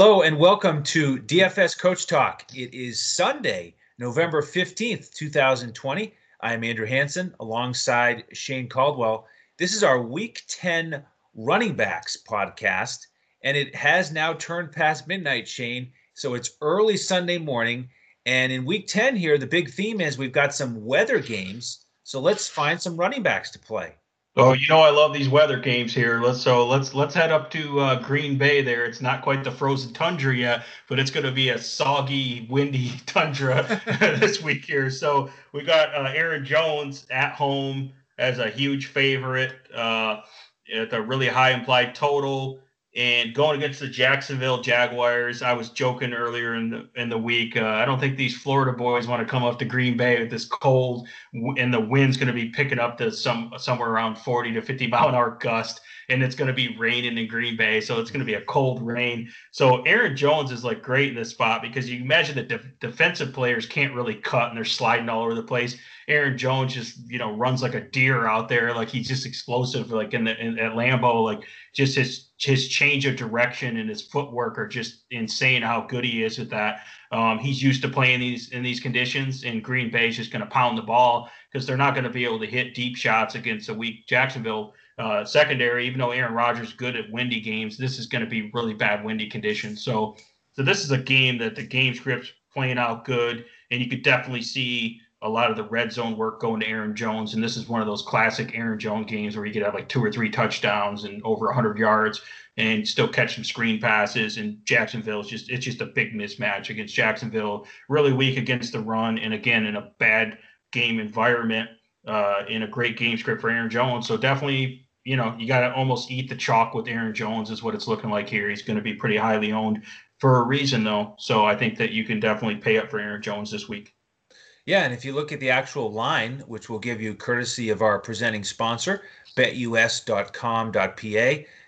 Hello and welcome to DFS Coach Talk. It is Sunday, November 15th, 2020. I am Andrew Hanson alongside Shane Caldwell. This is our Week 10 Running Backs podcast, and it has now turned past midnight, Shane. So it's early Sunday morning. And in Week 10 here, the big theme is we've got some weather games. So let's find some running backs to play. Oh, you know I love these weather games here. Let's so let's let's head up to uh, Green Bay. There, it's not quite the frozen tundra yet, but it's going to be a soggy, windy tundra this week here. So we got uh, Aaron Jones at home as a huge favorite uh, at a really high implied total. And going against the Jacksonville Jaguars, I was joking earlier in the in the week. Uh, I don't think these Florida boys want to come up to Green Bay with this cold, and the wind's going to be picking up to some somewhere around 40 to 50 mile an hour gust, and it's going to be raining in Green Bay, so it's going to be a cold rain. So Aaron Jones is like great in this spot because you imagine that def- defensive players can't really cut and they're sliding all over the place. Aaron Jones just you know runs like a deer out there, like he's just explosive, like in the in, at Lambeau, like just his his change of direction and his footwork are just insane. How good he is with that. Um, he's used to playing these in these conditions, and Green Bay is just going to pound the ball because they're not going to be able to hit deep shots against a weak Jacksonville uh, secondary. Even though Aaron Rodgers is good at windy games, this is going to be really bad windy conditions. So, so this is a game that the game script's playing out good, and you could definitely see a lot of the red zone work going to Aaron Jones. And this is one of those classic Aaron Jones games where you could have like two or three touchdowns and over 100 yards and still catch some screen passes. And Jacksonville is just, it's just a big mismatch against Jacksonville, really weak against the run. And again, in a bad game environment, uh, in a great game script for Aaron Jones. So definitely, you know, you got to almost eat the chalk with Aaron Jones, is what it's looking like here. He's going to be pretty highly owned for a reason, though. So I think that you can definitely pay up for Aaron Jones this week. Yeah, and if you look at the actual line, which we'll give you courtesy of our presenting sponsor, betus.com.pa,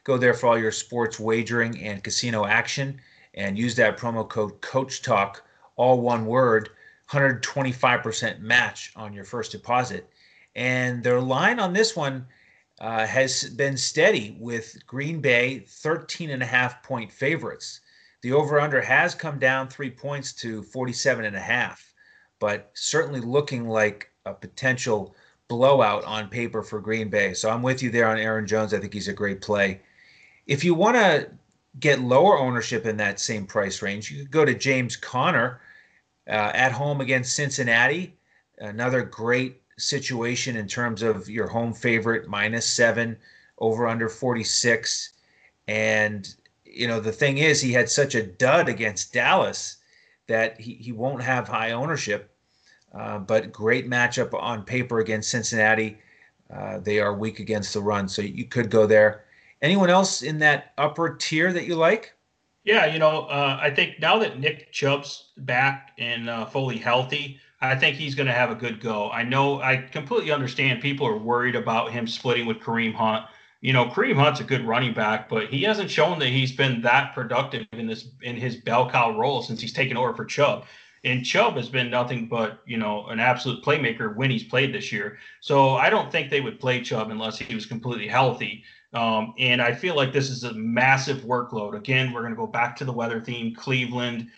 go there for all your sports wagering and casino action and use that promo code Coach Talk, all one word, 125% match on your first deposit. And their line on this one uh, has been steady with Green Bay 13 and a half point favorites. The over under has come down three points to 47 and a half but certainly looking like a potential blowout on paper for Green Bay. So I'm with you there on Aaron Jones. I think he's a great play. If you want to get lower ownership in that same price range, you could go to James Conner uh, at home against Cincinnati. Another great situation in terms of your home favorite minus seven over under 46. And, you know, the thing is, he had such a dud against Dallas that he, he won't have high ownership. Uh, but great matchup on paper against Cincinnati. Uh, they are weak against the run, so you could go there. Anyone else in that upper tier that you like? Yeah, you know, uh, I think now that Nick Chubb's back and uh, fully healthy, I think he's going to have a good go. I know, I completely understand people are worried about him splitting with Kareem Hunt. You know, Kareem Hunt's a good running back, but he hasn't shown that he's been that productive in this in his bell cow role since he's taken over for Chubb. And Chubb has been nothing but, you know, an absolute playmaker when he's played this year. So I don't think they would play Chubb unless he was completely healthy. Um, and I feel like this is a massive workload. Again, we're going to go back to the weather theme. Cleveland,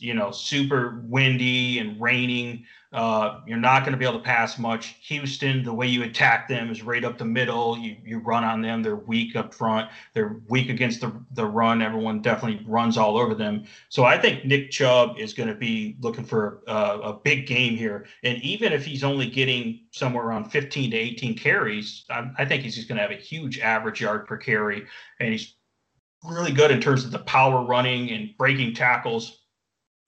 you know, super windy and raining. Uh, you're not going to be able to pass much. Houston, the way you attack them is right up the middle. You you run on them. They're weak up front. They're weak against the the run. Everyone definitely runs all over them. So I think Nick Chubb is going to be looking for a, a big game here. And even if he's only getting somewhere around 15 to 18 carries, I, I think he's just going to have a huge average yard per carry. And he's really good in terms of the power running and breaking tackles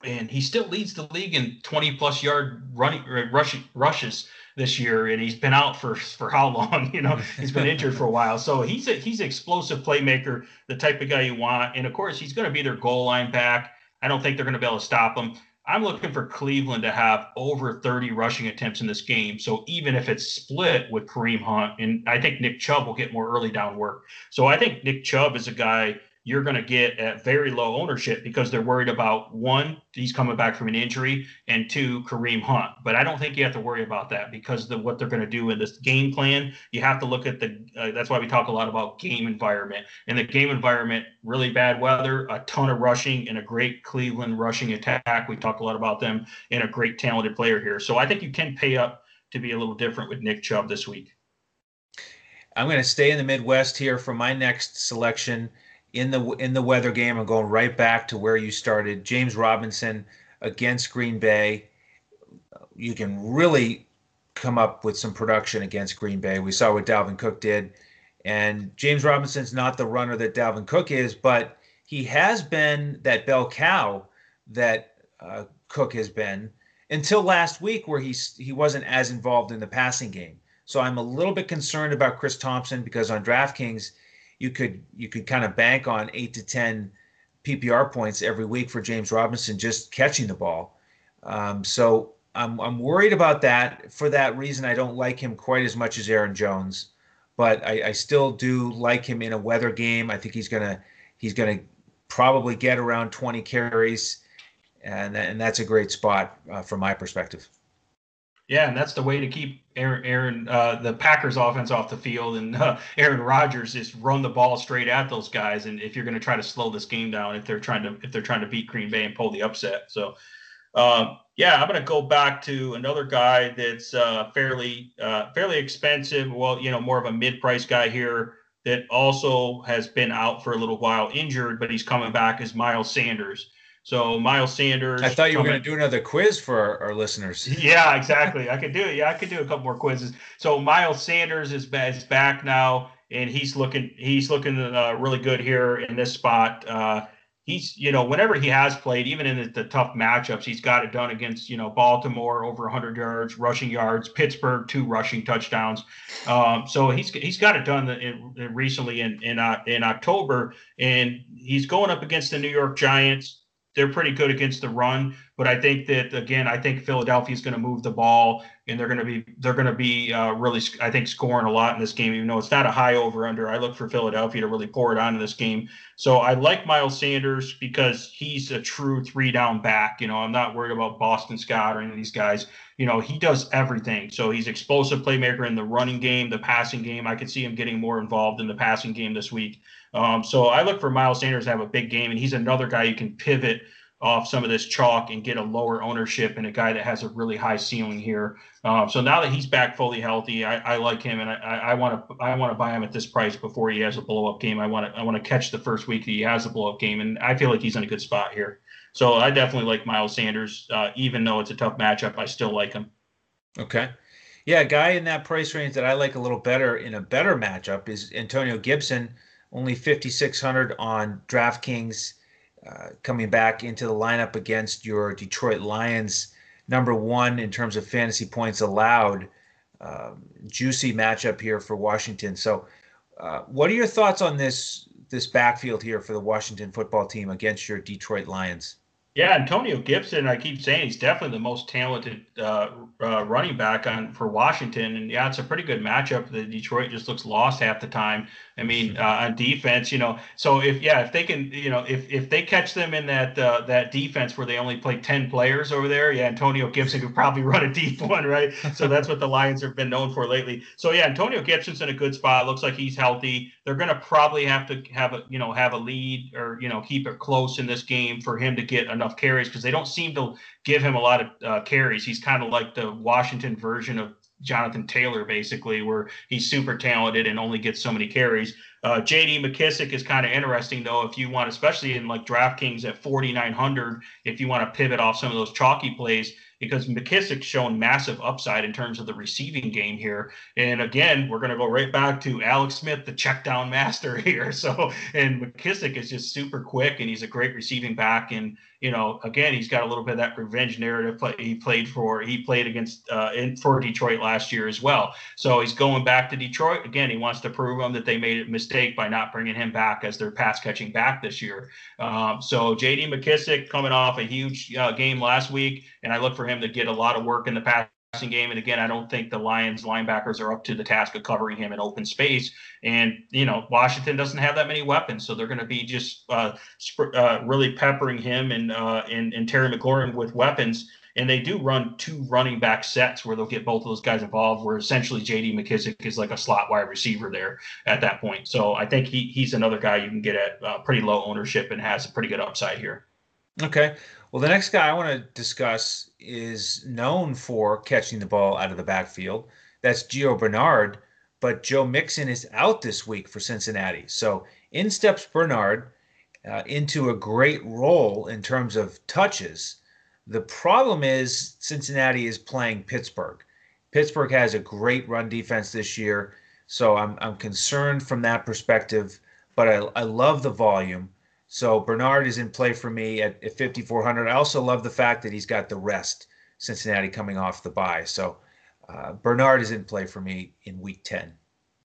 and he still leads the league in 20 plus yard running uh, rush, rushes this year and he's been out for for how long you know? He's been injured for a while. So he's a he's an explosive playmaker the type of guy you want and of course he's going to be their goal line back. I don't think they're going to be able to stop him. I'm looking for cleveland to have over 30 rushing attempts in this game so even if it's split with kareem hunt and i think nick chubb will get more early down work. So i think nick chubb is a guy you're going to get at very low ownership because they're worried about one, he's coming back from an injury, and two, Kareem Hunt. But I don't think you have to worry about that because the what they're going to do in this game plan, you have to look at the. Uh, that's why we talk a lot about game environment. And the game environment, really bad weather, a ton of rushing, and a great Cleveland rushing attack. We talk a lot about them, and a great talented player here. So I think you can pay up to be a little different with Nick Chubb this week. I'm going to stay in the Midwest here for my next selection in the in the weather game. I'm going right back to where you started. James Robinson against Green Bay. You can really come up with some production against Green Bay. We saw what Dalvin Cook did. And James Robinson's not the runner that Dalvin Cook is, but he has been that bell cow that uh, Cook has been until last week, where he's he wasn't as involved in the passing game. So I'm a little bit concerned about Chris Thompson because on DraftKings you could you could kind of bank on eight to ten PPR points every week for James Robinson just catching the ball. Um, so I'm I'm worried about that. For that reason, I don't like him quite as much as Aaron Jones, but I, I still do like him in a weather game. I think he's gonna he's gonna probably get around 20 carries, and and that's a great spot uh, from my perspective. Yeah, and that's the way to keep Aaron, Aaron uh, the Packers offense off the field, and uh, Aaron Rodgers is run the ball straight at those guys. And if you're going to try to slow this game down, if they're trying to if they're trying to beat Green Bay and pull the upset, so um, yeah, I'm going to go back to another guy that's uh, fairly uh, fairly expensive. Well, you know, more of a mid-price guy here that also has been out for a little while, injured, but he's coming back. Is Miles Sanders. So Miles Sanders. I thought you were going to do another quiz for our, our, listeners. Yeah, exactly. I could do it. Yeah, I could do a couple more quizzes. So Miles Sanders is, is back now, and he's looking he's looking uh, really good here in this spot. Uh, he's you know whenever he has played, even in the, the, tough matchups, he's got it done against you know Baltimore over 100 yards, rushing yards, Pittsburgh two rushing touchdowns. Um, so he's he's got it done in, in recently in in, uh, in October, and he's going up against the New York Giants they're pretty good against the run. But I think that again, I think Philadelphia is going to move the ball, and they're going to be they're going to be uh, really I think scoring a lot in this game. Even though it's not a high over under, I look for Philadelphia to really pour it onto this game. So I like Miles Sanders because he's a true three down back. You know, I'm not worried about Boston Scott or any of these guys. You know, he does everything. So he's explosive playmaker in the running game, the passing game. I could see him getting more involved in the passing game this week. Um, so I look for Miles Sanders to have a big game, and he's another guy you can pivot off some of this chalk and get a lower ownership and a guy that has a really high ceiling here. Um, so now that he's back fully healthy, I, I like him, and I want to I want to buy him at this price before he has a blow up game. I want to I want to catch the first week that he has a blow up game, and I feel like he's in a good spot here. So I definitely like Miles Sanders, uh, even though it's a tough matchup. I still like him. Okay. Yeah, guy in that price range that I like a little better in a better matchup is Antonio Gibson only 5,600 on DraftKings, uh, coming back into the lineup against your Detroit Lions, number one in terms of fantasy points allowed. Um, juicy matchup here for Washington. So, uh, what are your thoughts on this this backfield here for the Washington football team against your Detroit Lions? Yeah, Antonio Gibson, I keep saying he's definitely the most talented uh, uh, running back on for Washington, and yeah, it's a pretty good matchup. The Detroit just looks lost half the time. I mean, uh, on defense, you know, so if yeah, if they can, you know, if if they catch them in that uh, that defense where they only play ten players over there, yeah, Antonio Gibson could probably run a deep one, right? So that's what the Lions have been known for lately. So yeah, Antonio Gibson's in a good spot. Looks like he's healthy. They're going to probably have to have a you know have a lead or you know keep it close in this game for him to get enough enough carries because they don't seem to give him a lot of uh, carries. He's kind of like the Washington version of Jonathan Taylor, basically, where he's super talented and only gets so many carries. Uh, JD McKissic is kind of interesting, though, if you want, especially in like DraftKings at 4,900, if you want to pivot off some of those chalky plays, because McKissic's shown massive upside in terms of the receiving game here. And again, we're going to go right back to Alex Smith, the check down master here. So, and McKissic is just super quick and he's a great receiving back. And you know, again, he's got a little bit of that revenge narrative. He played for, he played against uh, in for Detroit last year as well. So he's going back to Detroit again. He wants to prove them that they made a mistake by not bringing him back as their pass catching back this year. Um, so J.D. McKissic coming off a huge uh, game last week, and I look for him to get a lot of work in the pass game. And again, I don't think the Lions linebackers are up to the task of covering him in open space. And you know, Washington doesn't have that many weapons, so they're going to be just uh, sp- uh, really peppering him and, uh, and and Terry McLaurin with weapons. And they do run two running back sets where they'll get both of those guys involved. Where essentially J.D. McKissick is like a slot wide receiver there at that point. So I think he he's another guy you can get at uh, pretty low ownership and has a pretty good upside here. Okay. Well, the next guy I want to discuss is known for catching the ball out of the backfield. That's Gio Bernard, but Joe Mixon is out this week for Cincinnati. So in steps Bernard uh, into a great role in terms of touches. The problem is Cincinnati is playing Pittsburgh. Pittsburgh has a great run defense this year, so I'm, I'm concerned from that perspective, but I, I love the volume. So Bernard is in play for me at, at 5,400. I also love the fact that he's got the rest, Cincinnati coming off the bye. So uh, Bernard is in play for me in week 10.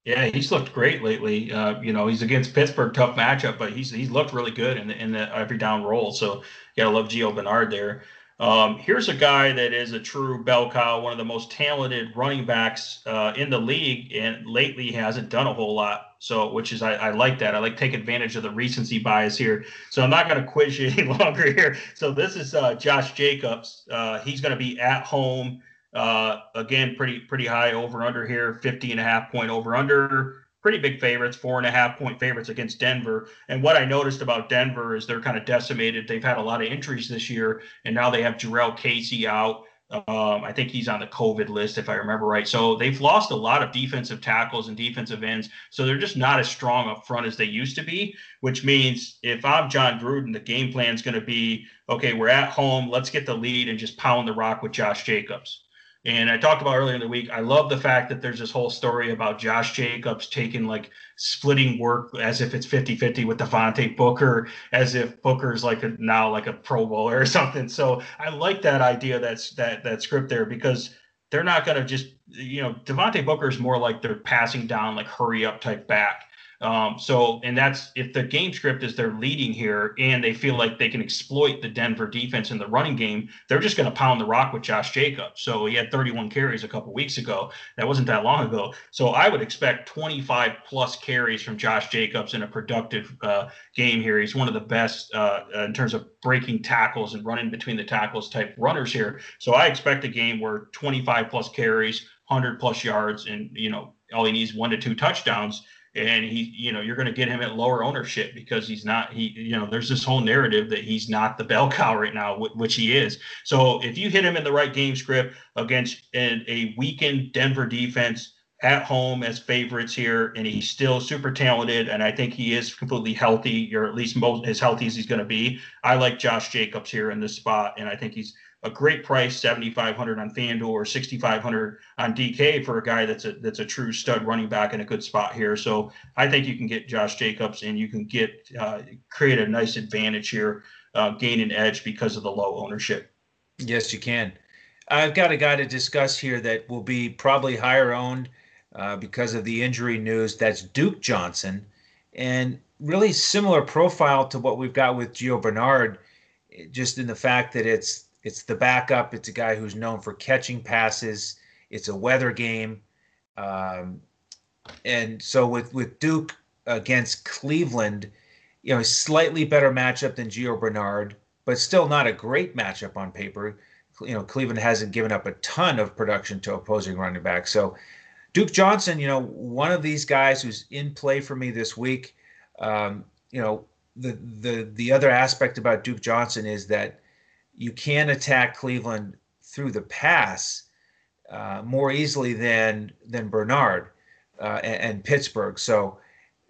Yeah, he's looked great lately. Uh, you know, he's against Pittsburgh, tough matchup, but he's he's looked really good in the, in the every down role. So, yeah, I love Gio Bernard there. Um, here's a guy that is a true bell cow, one of the most talented running backs uh, in the league, and lately hasn't done a whole lot. So, which is I, I, like that. I like take advantage of the recency bias here. So I'm not going to quiz you any longer here. So this is uh, Josh Jacobs. Uh, he's going to be at home uh, again. Pretty pretty high over under here, 50 and a half point over under pretty big favorites, four and a half point favorites against Denver. And what I noticed about Denver is they're kind of decimated. They've had a lot of injuries this year, and now they have Jurrell Casey out. Um, I think he's on the COVID list, if I remember right. So they've lost a lot of defensive tackles and defensive ends. So they're just not as strong up front as they used to be, which means if I'm Jon Gruden, the game plan is going to be okay, we're at home. Let's get the lead and just pound the rock with Josh Jacobs. And I talked about earlier in the week, I love the fact that there's this whole story about Josh Jacobs taking like splitting work as if it's 50 50 with Devontae Booker, as if Booker's like a, now like a Pro Bowler or something. So I like that idea that's that that script there because they're not going to just, you know, Devontae Booker is more like they're passing down, like hurry up type back. Um, so, and that's if the game script is they're leading here and they feel like they can exploit the Denver defense in the running game, they're just going to pound the rock with Josh Jacobs. So he had 31 carries a couple weeks ago. That wasn't that long ago. So I would expect 25 plus carries from Josh Jacobs in a productive uh, game here. He's one of the best uh, in terms of breaking tackles and running between the tackles type runners here. So I expect a game where 25 plus carries, 100 plus yards, and you know all he needs one to two touchdowns and he you know you're going to get him at lower ownership because he's not he you know there's this whole narrative that he's not the bell cow right now which he is. So if you hit him in the right game script against a, a weakened denver defense at home as favorites here and he's still super talented and i think he is completely healthy or at least most as healthy as he's going to be i like josh jacobs here in this spot and i think he's a great price, 7,500 on FanDuel or 6,500 on DK for a guy that's a that's a true stud running back in a good spot here. So I think you can get Josh Jacobs and you can get uh, create a nice advantage here, uh, gain an edge because of the low ownership. Yes, you can. I've got a guy to discuss here that will be probably higher owned uh, because of the injury news. That's Duke Johnson, and really similar profile to what we've got with Gio Bernard, just in the fact that it's it's the backup. It's a guy who's known for catching passes. It's a weather game, um, and so with with Duke against Cleveland, you know, slightly better matchup than Gio Bernard, but still not a great matchup on paper. You know, Cleveland hasn't given up a ton of production to opposing running backs. So Duke Johnson, you know, one of these guys who's in play for me this week. Um, you know, the the the other aspect about Duke Johnson is that you can attack Cleveland through the pass uh, more easily than than Bernard uh, and, and, Pittsburgh. So,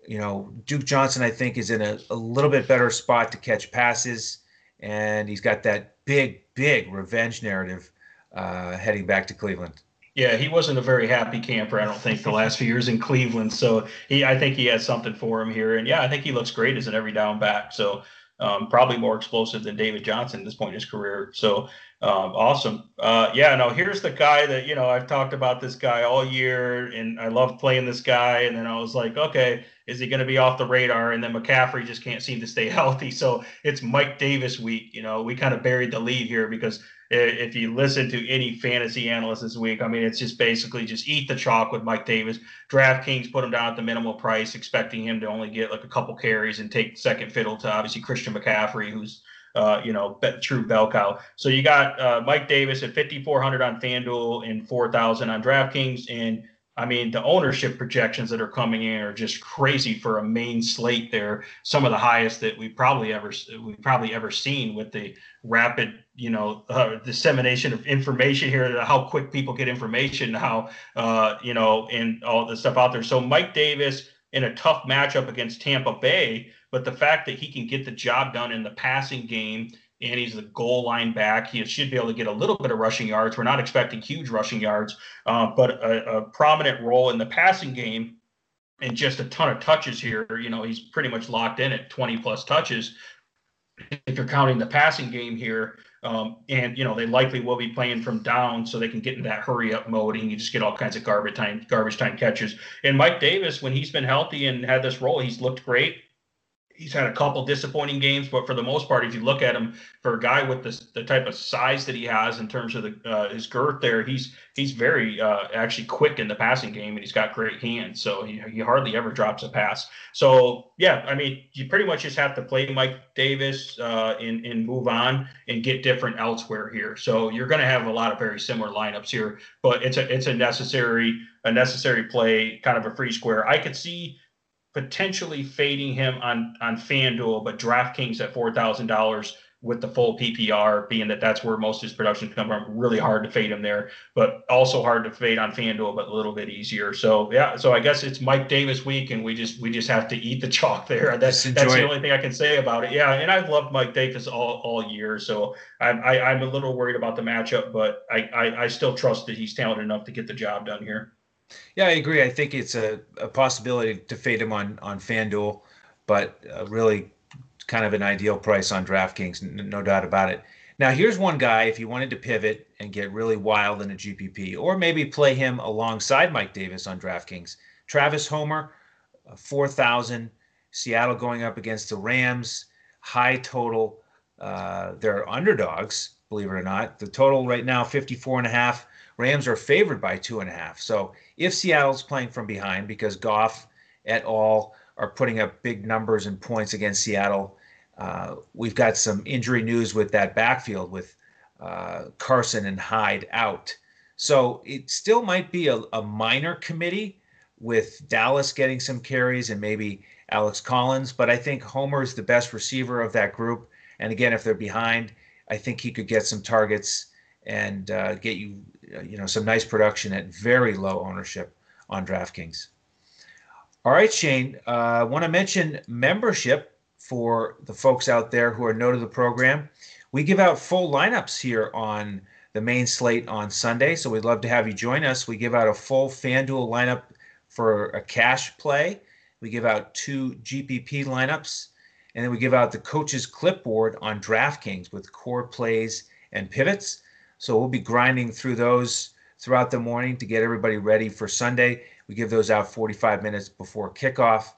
you know, Duke Johnson, I think, is in a, a little bit better spot to catch passes, and he's got that big, big revenge narrative uh, heading back to Cleveland. Yeah, he wasn't a very happy camper, I don't think, the last few years in Cleveland. So he, I think he has something for him here, and yeah, I think he looks great as an every down back. So um, probably more explosive than David Johnson at this point in his career. So um, awesome. Uh, yeah, no, here's the guy that, you know, I've talked about this guy all year and I love playing this guy. And then I was like, okay, Is he going to be off the radar? And then McCaffrey just can't seem to stay healthy. So it's Mike Davis week. You know, we kind of buried the lead here because if you listen to any fantasy analyst this week, I mean, it's just basically just eat the chalk with Mike Davis. DraftKings put him down at the minimal price, expecting him to only get like a couple carries and take second fiddle to obviously Christian McCaffrey, who's uh, you know, true bell cow. So you got uh, Mike Davis at 5,400 on FanDuel and 4,000 on DraftKings. And I mean, the ownership projections that are coming in are just crazy for a main slate. There, some of the highest that we probably ever we probably ever seen with the rapid, you know, uh, dissemination of information here. How quick people get information, how uh, you know, and all the stuff out there. So Mike Davis in a tough matchup against Tampa Bay, but the fact that he can get the job done in the passing game and he's the goal line back. He should be able to get a little bit of rushing yards. We're not expecting huge rushing yards, uh, but a, a, prominent role in the passing game and just a ton of touches here. You know, he's pretty much locked in at 20 plus touches. If you're counting the passing game here, um, and you know they likely will be playing from down, so they can get in that hurry up mode, and you just get all kinds of garbage time, garbage time catches. And Mike Davis, when he's been healthy and had this role, he's looked great he's had a couple disappointing games, but for the most part, if you look at him for a guy with this, the type of size that he has in terms of the uh, his girth, there he's he's very uh, actually quick in the passing game, and he's got great hands. So he, he hardly ever drops a pass. So yeah, I mean, you pretty much just have to play Mike Davis uh, and and move on and get different elsewhere here. So you're going to have a lot of very similar lineups here, but it's a it's a necessary a necessary play, kind of a free square. I could see potentially fading him on on FanDuel, but DraftKings at four thousand dollars with the full PPR, being that that's where most of his production come from. Really hard to fade him there, but also hard to fade on FanDuel, but a little bit easier. So yeah, so I guess it's Mike Davis week, and we just we just have to eat the chalk there. That's that's the only thing I can say about it. Yeah, and I've loved Mike Davis all all year, so I'm I, am i am a little worried about the matchup, but I, I I still trust that he's talented enough to get the job done here. Yeah, I agree. I think it's a, a possibility to fade him on on FanDuel, but uh, really kind of an ideal price on DraftKings, n- no doubt about it. Now, here's one guy if you wanted to pivot and get really wild in a GPP, or maybe play him alongside Mike Davis on DraftKings. Travis Homer, uh, 4,000. Seattle going up against the Rams, high total. Uh, they're underdogs, believe it or not. The total right now, 54 and a half. Rams are favored by two and a half. So if Seattle's playing from behind because Goff et al. are putting up big numbers and points against Seattle, uh, we've got some injury news with that backfield with uh, Carson and Hyde out. So it still might be a, a minor committee with Dallas getting some carries and maybe Alex Collins, but I think Homer is the best receiver of that group. And again, if they're behind, I think he could get some targets and uh, get you, you know, some nice production at very low ownership on DraftKings. All right, Shane. Uh, I want to mention membership for the folks out there who are new to the program. We give out full lineups here on the main slate on Sunday, so we'd love to have you join us. We give out a full FanDuel lineup for a cash play. We give out two GPP lineups, and then we give out the coach's clipboard on DraftKings with core plays and pivots. So we'll be grinding through those throughout the morning to get everybody ready for Sunday. We give those out 45 minutes before kickoff.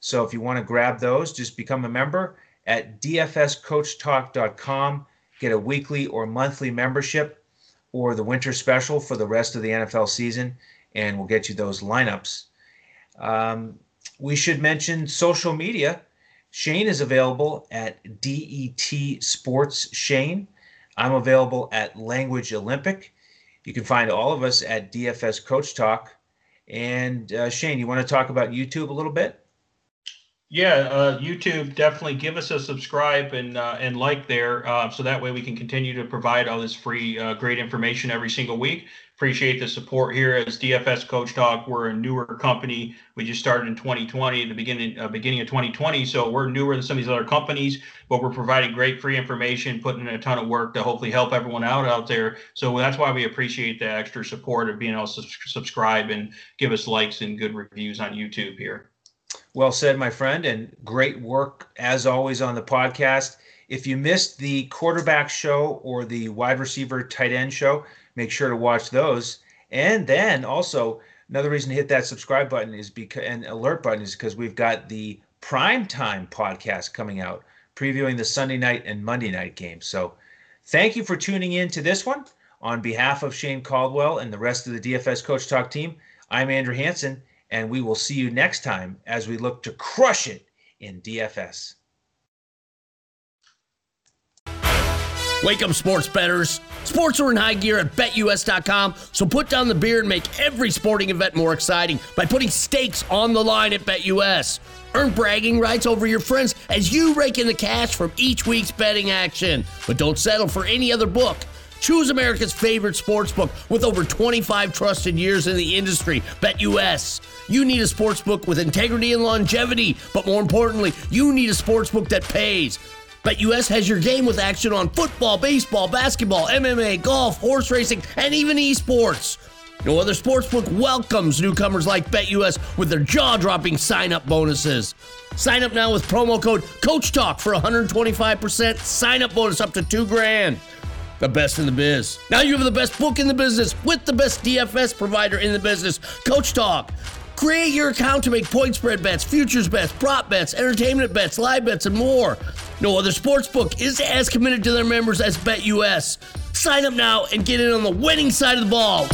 So if you want to grab those, just become a member at dfscoachtalk.com. Get a weekly or monthly membership or the winter special for the rest of the NFL season, and we'll get you those lineups. Um, we should mention social media. Shane is available at DET Sports Shane. I'm available at Language Olympic. You can find all of us at DFS Coach Talk. And uh, Shane, you want to talk about YouTube a little bit? Yeah, uh, YouTube definitely give us a subscribe and uh, and like there, uh, so that way we can continue to provide all this free, uh, great information every single week. Appreciate the support here as DFS Coach Talk. We're a newer company. We just started in 2020, the beginning uh, beginning of 2020. So we're newer than some of these other companies, but we're providing great free information, putting in a ton of work to hopefully help everyone out out there. So that's why we appreciate the extra support of being able to subscribe and give us likes and good reviews on YouTube here. Well said, my friend, and great work as always on the podcast. If you missed the quarterback show or the wide receiver tight end show, make sure to watch those. And then also Another reason to hit that subscribe button is because and alert button is because we've got the prime time podcast coming out previewing the Sunday night and Monday night games. So thank you for tuning in to this one. On behalf of Shane Caldwell and the rest of the DFS Coach Talk team, I'm Andrew Hanson, and we will see you next time as we look to crush it in DFS. Wake up, sports betters. Sports are in high gear at betus.com, so put down the beer and make every sporting event more exciting by putting stakes on the line at BetUS. Earn bragging rights over your friends as you rake in the cash from each week's betting action. But don't settle for any other book. Choose America's favorite sports book with over 25 trusted years in the industry, BetUS. You need a sports book with integrity and longevity, but more importantly, you need a sports book that pays. BetUS has your game with action on football, baseball, basketball, MMA, golf, horse racing, and even esports. No other sportsbook welcomes newcomers like BetUS with their jaw-dropping sign-up bonuses. Sign up now with promo code CoachTalk for 125% sign-up bonus up to two grand. The best in the biz. Now you have the best book in the business with the best DFS provider in the business, Coach Talk. Create your account to make point spread bets, futures bets, prop bets, entertainment bets, live bets, and more. No other sportsbook is as committed to their members as BetUS. Sign up now and get in on the winning side of the ball.